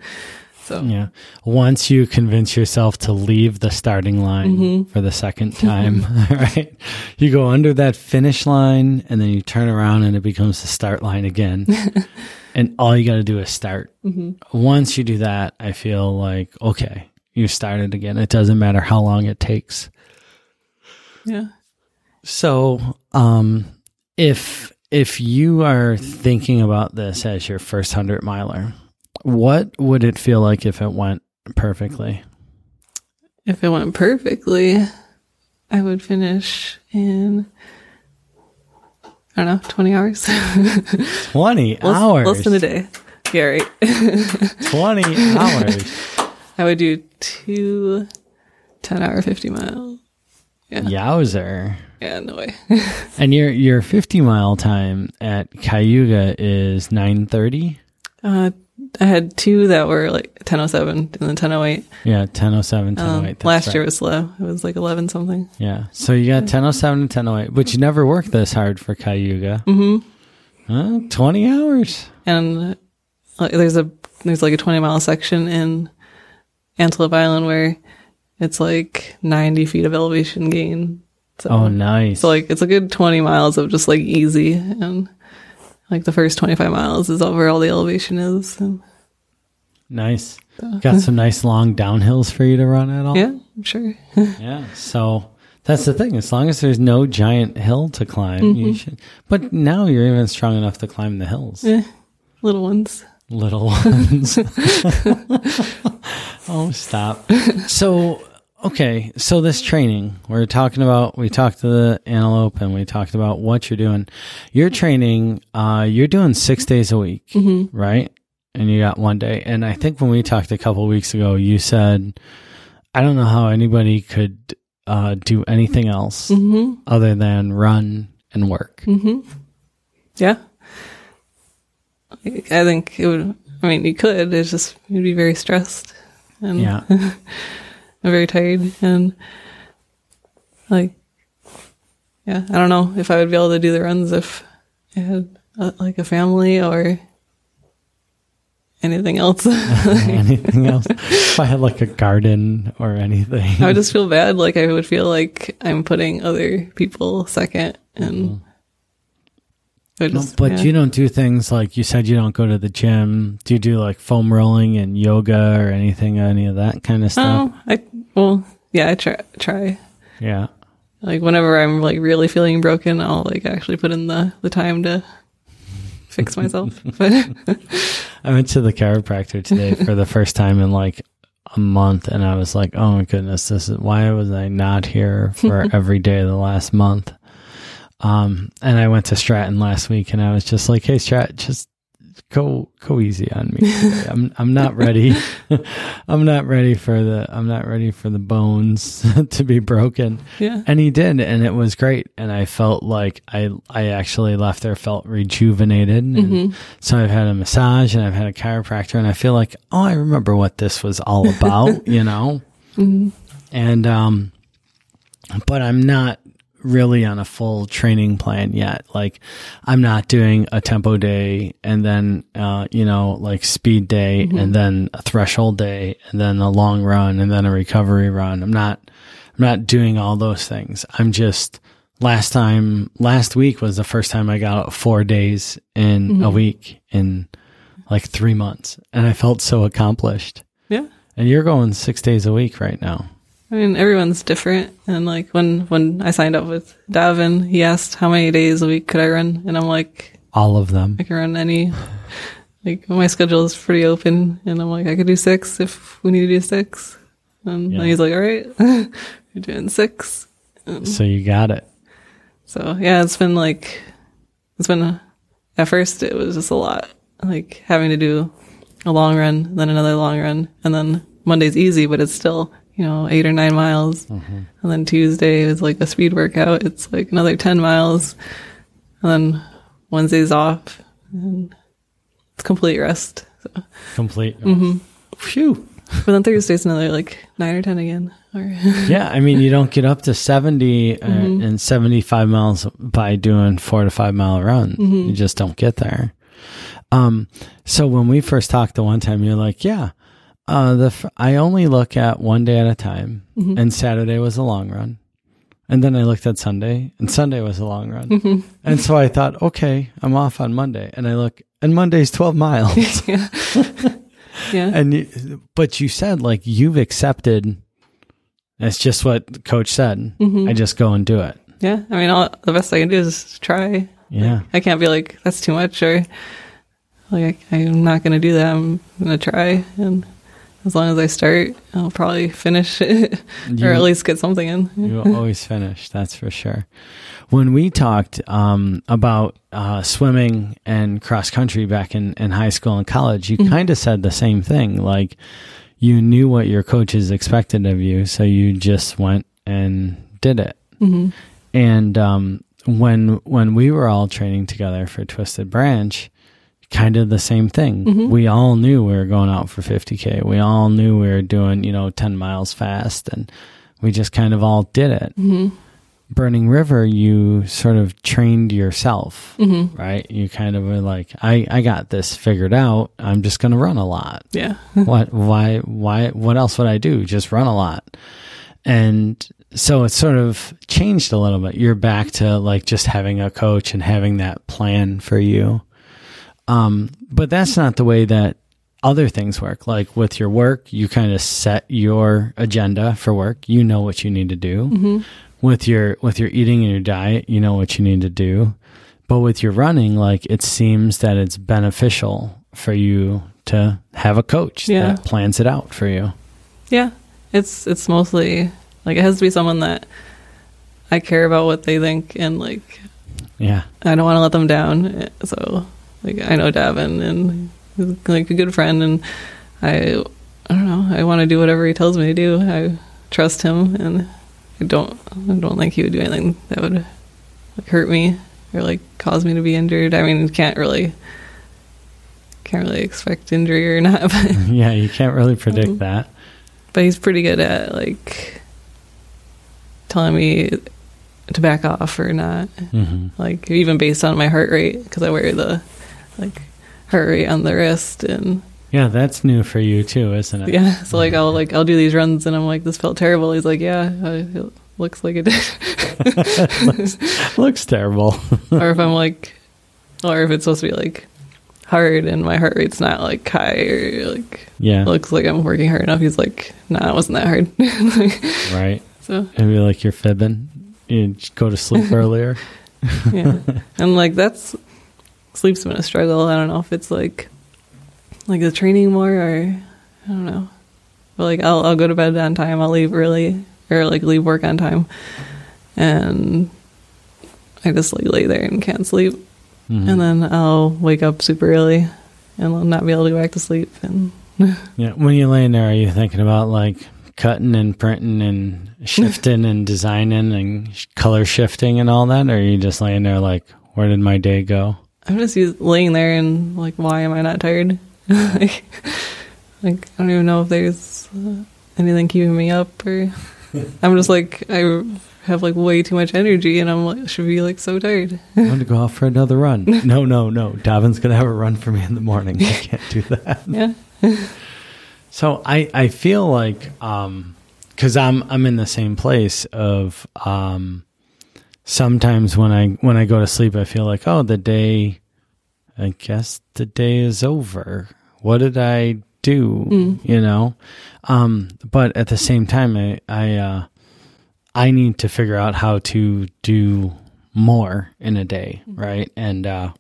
so, Yeah. Once you convince yourself to leave the starting line Mm-hmm. for the second time, right? You go under that finish line and then you turn around and it becomes the start line again. and all you got to do is start. Mm-hmm. Once you do that, I feel like, okay, you started again. It doesn't matter how long it takes. yeah. So, um, if if you are thinking about this as your first hundred miler, what would it feel like if it went perfectly? If it went perfectly, I would finish in, I don't know, 20 hours. Twenty less, hours. less than a day. Yeah, right. Twenty hours. I would do two 10 hour 50 mile. Yeah. Yowzer! Yeah, no way. And your your fifty mile time at Cayuga is nine thirty. Uh, I had two that were like 1007 and then 1008. Yeah, 1007, 1008. Um, last right. year was slow. It was like 11 something. Yeah. So you got 1007 and 1008, but you never worked this hard for Cayuga. Mm-hmm. Huh? 20 hours. And uh, there's a, there's like a 20 mile section in Antelope Island where it's like 90 feet of elevation gain. So, Oh, nice. so like it's a good 20 miles of just like easy and like the first 25 miles is where all the elevation is. And nice. Got some nice long downhills for you to run at all. yeah, I'm sure. Yeah. So that's the thing. As long as there's no giant hill to climb, Mm-hmm. you should. But now you're even strong enough to climb the hills. Eh, little ones. Little ones. oh, stop. So, okay. So this training, we're talking about, we talked to the antelope and we talked about what you're doing. You're training, uh, you're doing six days a week, right? And you got one day. And I think when we talked a couple weeks ago, you said, I don't know how anybody could, uh, do anything else other than run and work. Yeah. I think it would, I mean, you could, it's just, you'd be very stressed. and Yeah. I'm very tired and like yeah, I don't know if I would be able to do the runs if I had uh, like a family or anything else. anything else? If I had like a garden or anything. I would just feel bad. Like I would feel like I'm putting other people second, and No, but yeah. you don't do things like you said you don't go to the gym. Do you do like foam rolling and yoga or anything, any of that kind of stuff? Oh, I well, yeah, I try try. Yeah. Like whenever I'm like really feeling broken, I'll like actually put in the the time to fix myself. but I went to the chiropractor today for the first time in like a month and I was like, oh my goodness, this is why was I not here for every day of the last month? Um, and I went to Stratton last week and I was just like, hey, Strat, just go, go easy on me. today. I'm, I'm not ready. I'm not ready for the, I'm not ready for the bones to be broken. yeah, And he did, and it was great. And I felt like I I actually left there felt rejuvenated. And So I've had a massage and I've had a chiropractor, and I feel like oh, I remember what this was all about, you know. And um, but I'm not really on a full training plan yet. Like I'm not doing a tempo day and then uh, you know, like speed day and then a threshold day and then a long run and then a recovery run. I'm not I'm not doing all those things. I'm just last time last week was the first time I got four days in a week in like three months. And I felt so accomplished. yeah. And you're going six days a week right now. I mean, everyone's different, and like when when I signed up with Davin, he asked how many days a week could I run, and I'm like, All of them. I can run any. Like my schedule is pretty open, and I'm like, I could do six if we need to do six. And Yeah. he's like, all right, you're doing six. Um, so you got it. So yeah, it's been like, it's been, at first it was just a lot, like having to do a long run, then another long run, and then Monday's easy, but it's still, you know, eight or nine miles. And then Tuesday is like a speed workout. It's like another 10 miles. And then Wednesday's off and it's complete rest. So, Complete. Phew. but then Thursday's another like nine or 10 again. Yeah, I mean, you don't get up to 70 uh, and 75 miles by doing four to five mile runs. You just don't get there. Um, so when we first talked the one time, you're like, yeah, uh, the, f- I only look at one day at a time mm-hmm. and Saturday was a long run. And then I looked at Sunday and Sunday was a long run. Mm-hmm. And so I thought, okay, I'm off on Monday. And I look and Monday's 12 miles. yeah. yeah. and you, but you said like you've accepted it's just what coach said mm-hmm. i just go and do it Yeah. I mean, all, the best I can do is try. yeah I can't be like, that's too much or like, I, I'm not going to do that. I'm going to try. And as long as I start, I'll probably finish it You- or at least get something in. you always finish that's for sure. When we talked um, about uh, swimming and cross country back in, in high school and college you kind of said the same thing like you knew what your coaches expected of you so you just went and did it. And um, when when we were all training together for Twisted Branch, kind of the same thing. Mm-hmm. We all knew we were going out for 50k. We all knew we were doing you know 10 miles fast, and we just kind of all did it. Mm-hmm. Burning River, you sort of trained yourself, mm-hmm. right? You kind of were like, I I got this figured out. I'm just going to run a lot Yeah. what why why what else would i do just run a lot and so it's sort of changed a little bit you're back to like just having a coach and having that plan for you um but that's not the way that other things work like with your work you kind of set your agenda for work you know what you need to do with your with your eating and your diet you know what you need to do but with your running like it seems that it's beneficial for you to have a coach Yeah. that plans it out for you Yeah. It's, it's mostly like, it has to be someone that I care about what they think and like, yeah I don't want to let them down. So, like, I know Davin and he's like a good friend, and I, I don't know, I want to do whatever he tells me to do. I trust him, and I don't, I don't think he would do anything that would like, hurt me or like cause me to be injured. I mean, you can't really, can't really expect injury or not, but yeah you can't really predict that but he's pretty good at like telling me to back off or not. hmm Like even based on my heart rate, because I wear the like hurry on the wrist, and Yeah, that's new for you too, isn't it? yeah. So like I'll like I'll do these runs, and I'm like, this felt terrible. He's like, yeah, it looks like it did. looks, looks terrible. or if I'm like, or if it's supposed to be like hard and my heart rate's not like high or like yeah, looks like I'm working hard enough. He's like, nah, it wasn't that hard. Like, right. so Maybe like you're fibbing. You go to sleep earlier. yeah, and like that's sleep's been a struggle. I don't know if it's like like the training more or I don't know. But like I'll I'll go to bed on time. I'll leave early or like leave work on time, and I just like lay there and can't sleep. Mhm. and then I'll wake up super early and I'll not be able to go back to sleep. And yeah, when you're laying there, are you thinking about like cutting and printing and shifting and designing and color shifting and all that, or are you just laying there like, where did my day go? I'm just laying there and like, why am I not tired? like, like, I don't even know if there's anything keeping me up, or I'm just like I have like way too much energy, and I'm like should be like so tired. I want to go out for another run. no, no, no. Davin's gonna have a run for me in the morning. I can't do that. Yeah, So I, I feel like um cuz I'm I'm in the same place of um sometimes when I when I go to sleep I feel like oh the day I guess the day is over. What did I do? You know? Um but at the same time I I uh I need to figure out how to do more in a day, right? And uh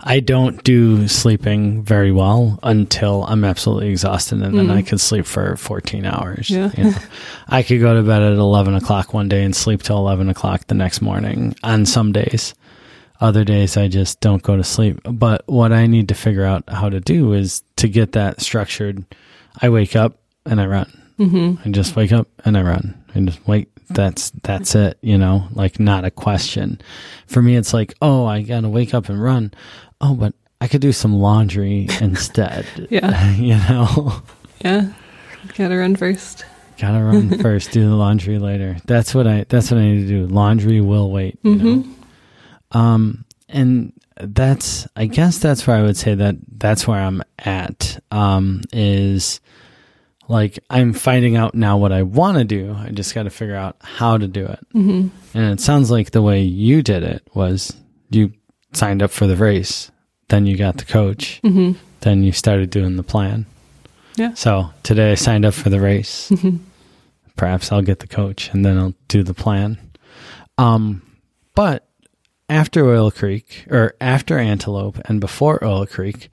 I don't do sleeping very well until I'm absolutely exhausted, and then I can sleep for 14 hours. Yeah. you know. I could go to bed at 11 o'clock one day and sleep till 11 o'clock the next morning on some days. Other days, I just don't go to sleep. But what I need to figure out how to do is to get that structured. I wake up and I run. Mm-hmm. I just wake up and I run. I just wait. That's that's it. You know, like not a question. For me, it's like, oh, I gotta wake up and run. Oh, but I could do some laundry instead. Yeah. you know, yeah. Gotta run first. gotta run first. Do the laundry later. That's what I. That's what I need to do. Laundry will wait. You know. Um, and that's. I guess that's where I would say that that's where I'm at. Um, is like I'm finding out now what I want to do. I just got to figure out how to do it. Mm-hmm. And it sounds like the way you did it was you signed up for the race, then you got the coach, mm-hmm. then you started doing the plan. Yeah. So today I signed up for the race. Perhaps I'll get the coach and then I'll do the plan. Um, but after Oil Creek or after Antelope and before Oil Creek,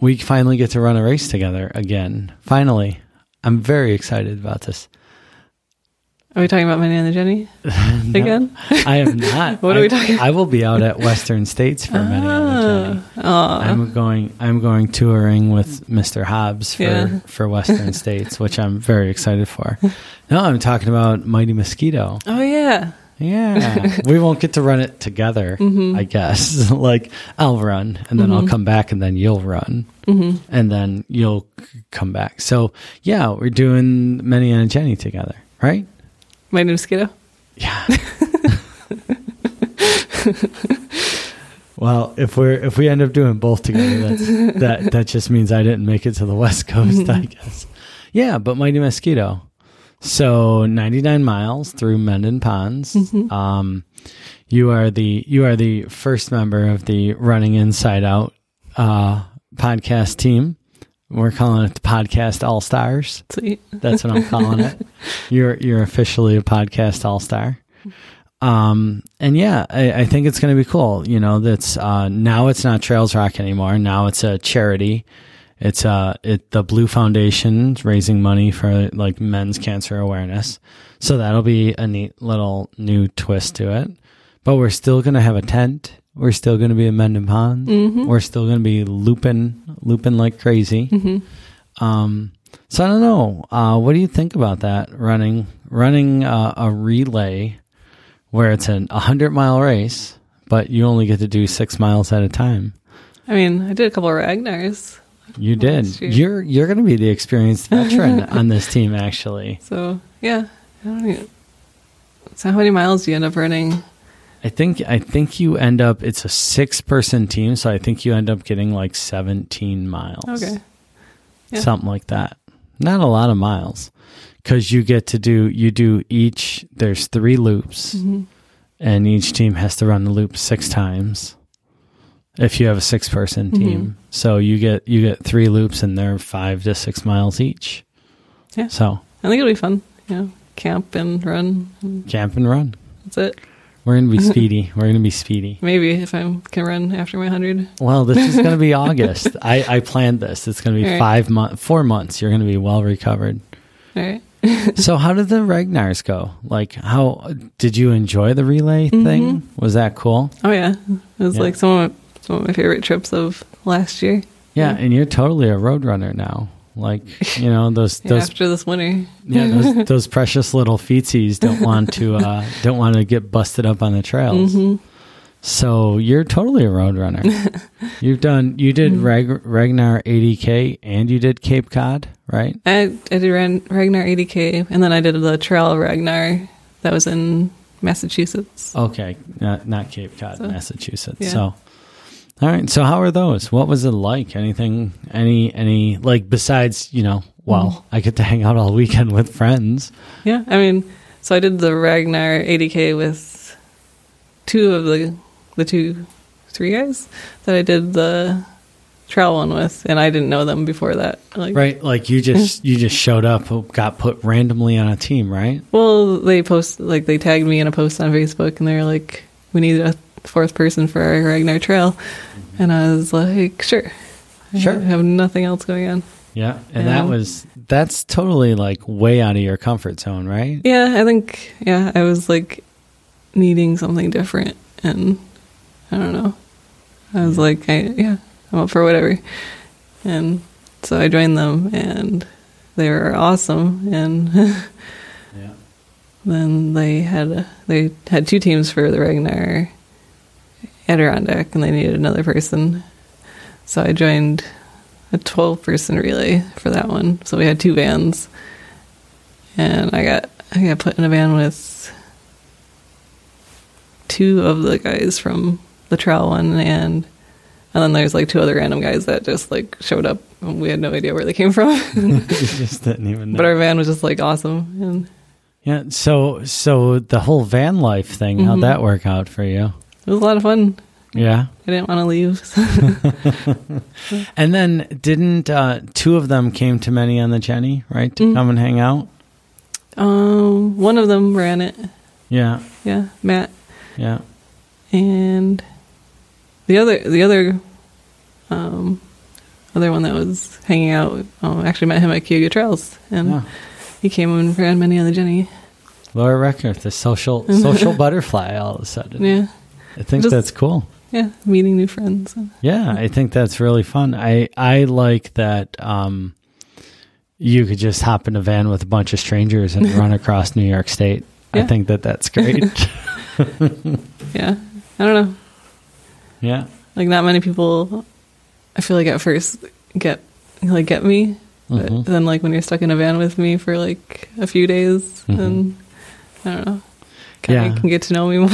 we finally get to run a race together again. Finally, I'm very excited about this. Are we talking about Minnie and the Genny No, again? I am not. What are I, we talking- I will be out at Western States for many of the journey. Oh, ah. I'm going. I'm going touring with Mr. Hobbs for Yeah. for Western States, which I'm very excited for. No, I'm talking about Mighty Mosquito. oh yeah. Yeah, we won't get to run it together. Mm-hmm. I guess. like I'll run, and then I'll come back, and then you'll run, Mm-hmm. and then you'll come back. So yeah, we're doing Many and Genny together, right? My new mosquito. Yeah. well, if we're if we end up doing both together, that's, that that just means I didn't make it to the West Coast, I guess. Yeah, but Mighty Mosquito. So ninety nine miles through Mendon Ponds. Um, you are the you are the first member of the Running Inside Out uh, podcast team. We're calling it the Podcast All Stars. Sweet. That's what I'm calling it. You're you're officially a podcast all star. Um and yeah, I, I think it's gonna be cool. You know, that's uh now it's not Trails Rock anymore. Now it's a charity. It's uh it the Blue Foundation's raising money for like men's cancer awareness. So that'll be a neat little new twist to it. But we're still gonna have a tent. We're still gonna be in Mendon Pond. We're still gonna be looping looping like crazy. Um, so I don't know. Uh, what do you think about that? Running running uh, a relay where it's an a hundred mile race, but you only get to do six miles at a time. I mean, I did a couple of Ragnars You did. You're you're going to be the experienced veteran on this team, actually. So yeah, I don't even, so how many miles do you end up running? I think I think you end up. It's a six person team, so I think you end up getting like seventeen miles. Okay. Yeah. something like that. Not a lot of miles, because you get to do you do each. There's three loops, Mhm. and each team has to run the loop six times. If you have a six person team, Mhm. so you get you get three loops, and they're five to six miles each. Yeah. So I think it'll be fun. Yeah. camp and run. And camp and run. that's it. We're gonna be speedy. We're gonna be speedy. Maybe if I can run after my hundred. Well, this is gonna be August. I, I planned this. It's gonna be right. five months, four months. You're gonna be well recovered. All right. so, how did the Ragnars go? Like, how did you enjoy the relay thing? Was that cool? Oh yeah, it was Yeah. like some my, some of my favorite trips of last year. Yeah, Yeah. and you're totally a road runner now. Like, you know those Yeah, those after this winter. yeah those, those precious little feetsies don't want to uh, don't want to get busted up on the trails. Mhm. So you're totally a road runner. You've done you did Mm-hmm. Rag, Ragnar ADK and you did Cape Cod, right? I I did Ran, Ragnar ADK, and then I did the Trail Ragnar that was in Massachusetts. Okay, not not Cape Cod, So, Massachusetts. yeah. So, all right. So, how are those? What was it like? Anything? Any? Any? Like besides, you know, well, Mm-hmm. I get to hang out all weekend with friends. Yeah, I mean, so I did the Ragnar ADK with two of the the two three guys that I did the trail one with, and I didn't know them before that. Like, Right? Like you just you just showed up, got put randomly on a team, right? Well, they post like they tagged me in a post on Facebook, and they're like, "We need a fourth person for our Ragnar trail," and I was like, "Sure, I Sure. have nothing else going on." Yeah. And that was that's totally like way out of your comfort zone, right? Yeah, I think yeah, I was like needing something different, and I don't know. I was like, I, yeah, I'm up for whatever, and so I joined them, and they were awesome, and Yeah. then they had they had two teams for the Ragnar Adirondack, and they needed another person, so I joined a 12 person relay for that one. So we had two vans, and I got I got put in a van with two of the guys from the trail one, and and then there's like two other random guys that just like showed up, and we had no idea where they came from. just didn't even know. but our van was just like awesome, and yeah. So so the whole van life thing, how'd Mhm. that work out for you? It was a lot of fun. Yeah. I didn't want to leave. And then didn't uh, two of them came to Many on the Genny, right, to Mm. come and hang out? um, one of them ran it. Yeah, Yeah, Matt, yeah. and the other the other um other one that was hanging out. Um, actually met him at Cayuga Trails, and yeah. he came and ran many on the Genny. Laura Recker, the social social butterfly. All of a sudden, Yeah, I think Just- that's cool. yeah, meeting new friends. Yeah, I think that's really fun. I I like that. Um, you could just hop in a van with a bunch of strangers and run across New York State. I think that that's great. Yeah, I don't know. yeah, Like not many people. I feel like at first get like get me, but Mhm. then like when you're stuck in a van with me for like a few days, Mhm. then I don't know. Kind Yeah. of can get to know me more.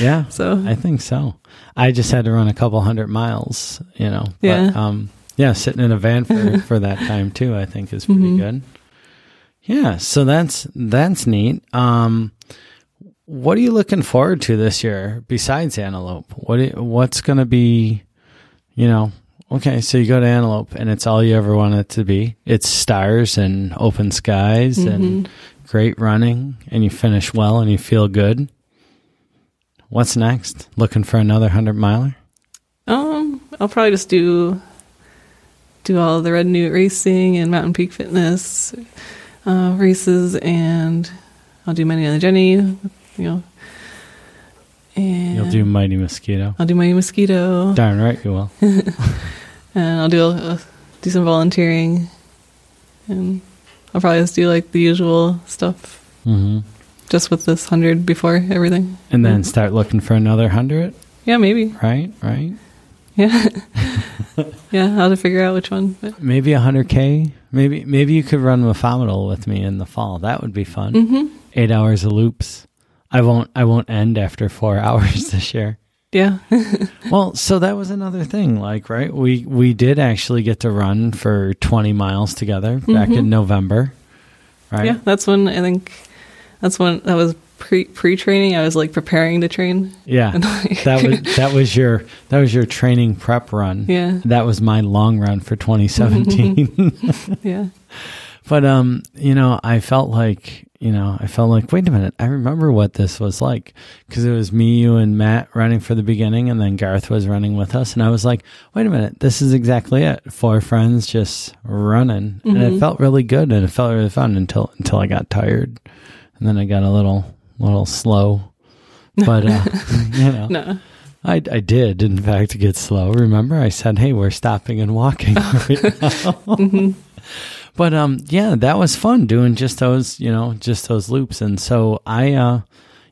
Yeah. so I think so. I just had to run a couple hundred miles, you know. Yeah. But, um, yeah, sitting in a van for, for that time too, I think is pretty Mhm. good. Yeah, so that's that's neat. Um, what are you looking forward to this year besides Antelope? What you- what's going to be, you know? Okay, so you go to Antelope and it's all you ever want it to be. It's stars and open skies and Mhm. great running, and you finish well and you feel good. What's next? Looking for another hundred miler? um, I'll probably just do do all the Red Newt racing and Mountain Peak Fitness uh, races, and I'll do many on the Genny. You know, and You'll do Mighty Mosquito. I'll do Mighty mosquito. Darn right you will. and I'll do uh, do some volunteering, and I'll probably just do like the usual stuff, hmm just with this hundred before everything. And then start looking for another hundred. Yeah, maybe. Right, right. Yeah, yeah, how to figure out which one. But, maybe 100k. Maybe maybe you could run Mofamital with me in the fall. That would be fun. mm-hmm. Eight hours of loops. I won't I won't end after four hours this year. Yeah. Well, so that was another thing. Like, right? We we did actually get to run for 20 miles together back in November. Right? yeah. That's when I think that's when that was pre pre training. I was like preparing to train. Yeah. Like, that was that was your that was your training prep run. Yeah. That was my long run for 2017. yeah. but um, you know, I felt like, you know, I felt like wait a minute, I remember what this was like cuz it was me, you and Matt running for the beginning and then Garth was running with us and I was like, wait a minute, this is exactly it. Four friends just running. And it felt really good and it felt really fun until until I got tired. And then I got a little little slow. But uh, you know, No. I, I did, in fact, get slow. Remember, I said, "Hey, we're stopping and walking." Right now. But um, yeah, that was fun doing just those, you know, just those loops. And so I, uh,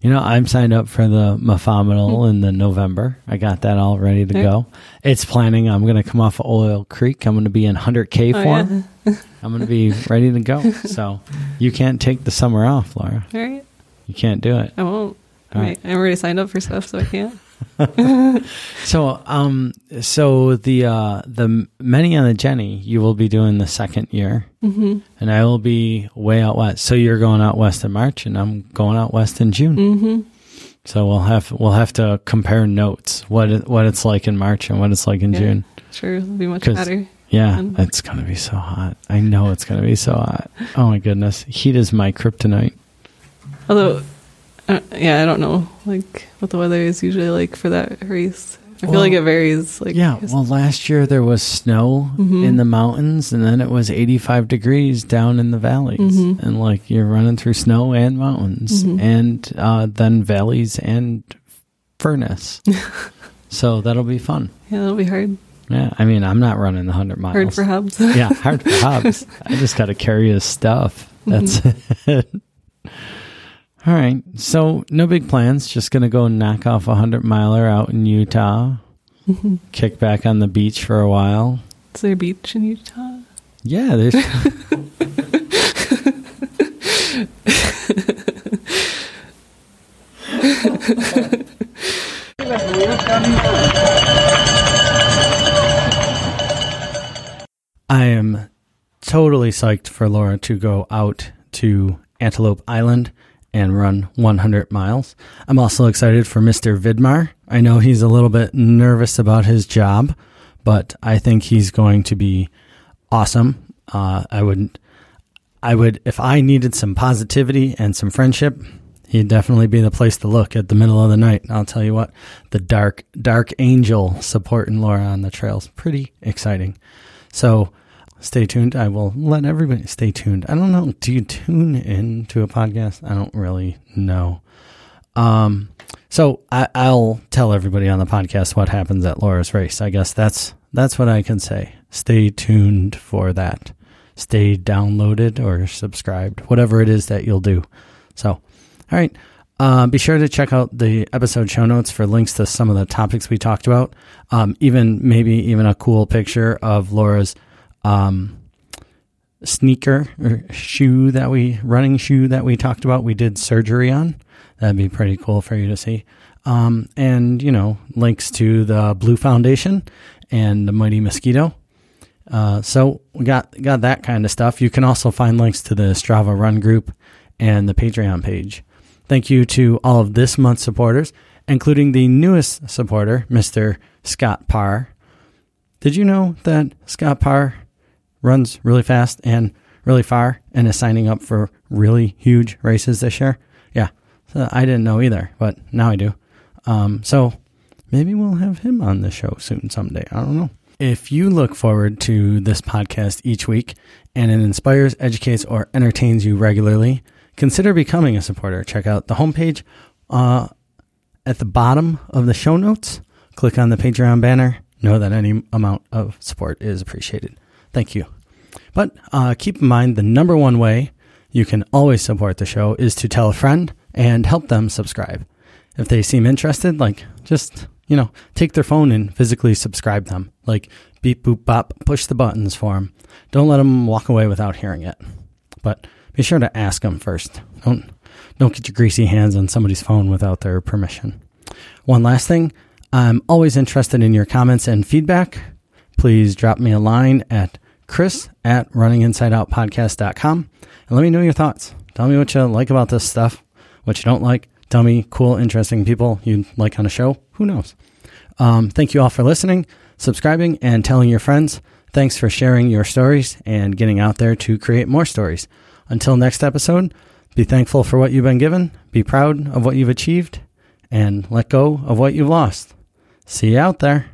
you know, I'm signed up for the Mafamital hmm. in the November. I got that all ready to go. It's planning. I'm going to come off of Oil Creek. I'm going to be in 100k Oh, form. yeah. I'm going to be ready to go. So you can't take the summer off, Laura. All right. You can't do it. I won't. All Right. I'm already signed up for stuff, so I can't. So, um, so the uh, the many on the Genny, you will be doing the second year, mm-hmm. and I will be way out west. So you're going out west in March, and I'm going out west in June. Mm-hmm. So we'll have we'll have to compare notes what it, what it's like in March and what it's like in Yeah. June. Sure, it'll be much better. Yeah, And- it's gonna be so hot. I know it's gonna be so hot. Oh my goodness, heat is my kryptonite. Although, uh, yeah, I don't know like what the weather is usually like for that race. I feel Well, like it varies. Like Yeah, well, last year there was snow Mm-hmm. in the mountains, and then it was 85 degrees down in the valleys. Mm-hmm. And like you're running through snow and mountains, and uh, then valleys and furnace. so that'll be fun. yeah, that'll be hard. Yeah, I mean, I'm not running the 100 miles. Hard for hubs. yeah, hard for Hobbs. I just got to carry his stuff. That's Mm-hmm. it. All right. So, no big plans. Just going to go knock off a 100 miler out in Utah. Mm-hmm. Kick back on the beach for a while. Is there a beach in Utah? Yeah, there's. I am totally psyched for Laura to go out to Antelope Island and run 100 miles. I'm also excited for Mr. Vidmar. I know he's a little bit nervous about his job, but I think he's going to be awesome. Uh, I would, I would, if I needed some positivity and some friendship, he'd definitely be the place to look at the middle of the night. I'll tell you what, the dark, dark angel supporting Laura on the trails, pretty exciting. So stay tuned. I will let everybody stay tuned. I don't know. Do you tune in to a podcast? I don't really know. Um, so I, I'll tell everybody on the podcast what happens at Laura's race. I guess that's that's what I can say. Stay tuned for that. Stay downloaded or subscribed, whatever it is that you'll do. So, all right. Uh, be sure to check out the episode show notes for links to some of the topics we talked about. Um, even maybe even a cool picture of Laura's um, sneaker or shoe that we running shoe that we talked about. We did surgery on. That'd be pretty cool for you to see. Um, and you know, links to the Blue Foundation and the Mighty Mosquito. Uh, so we got got that kind of stuff. You can also find links to the Strava Run group and the Patreon page. Thank you to all of this month's supporters, including the newest supporter, Mr. Scott Parr. Did you know that Scott Parr runs really fast and really far and is signing up for really huge races this year? Yeah, so I didn't know either, but now I do. Um, so maybe we'll have him on the show soon someday. I don't know. If you look forward to this podcast each week and it inspires, educates, or entertains you regularly, consider becoming a supporter. Check out the homepage uh, at the bottom of the show notes. Click on the Patreon banner. Know that any amount of support is appreciated. Thank you. But uh, keep in mind the number one way you can always support the show is to tell a friend and help them subscribe. If they seem interested, like just you know, take their phone and physically subscribe them. Like beep, boop, bop, push the buttons for them. Don't let them walk away without hearing it. But be sure to ask them first. Don't, don't get your greasy hands on somebody's phone without their permission. One last thing. I'm always interested in your comments and feedback. Please drop me a line at chris at runninginsideoutpodcast.com and let me know your thoughts. Tell me what you like about this stuff, what you don't like. Tell me cool, interesting people you like on a show. Who knows? Um, thank you all for listening, subscribing, and telling your friends. Thanks for sharing your stories and getting out there to create more stories. Until next episode, be thankful for what you've been given, be proud of what you've achieved, and let go of what you've lost. See you out there.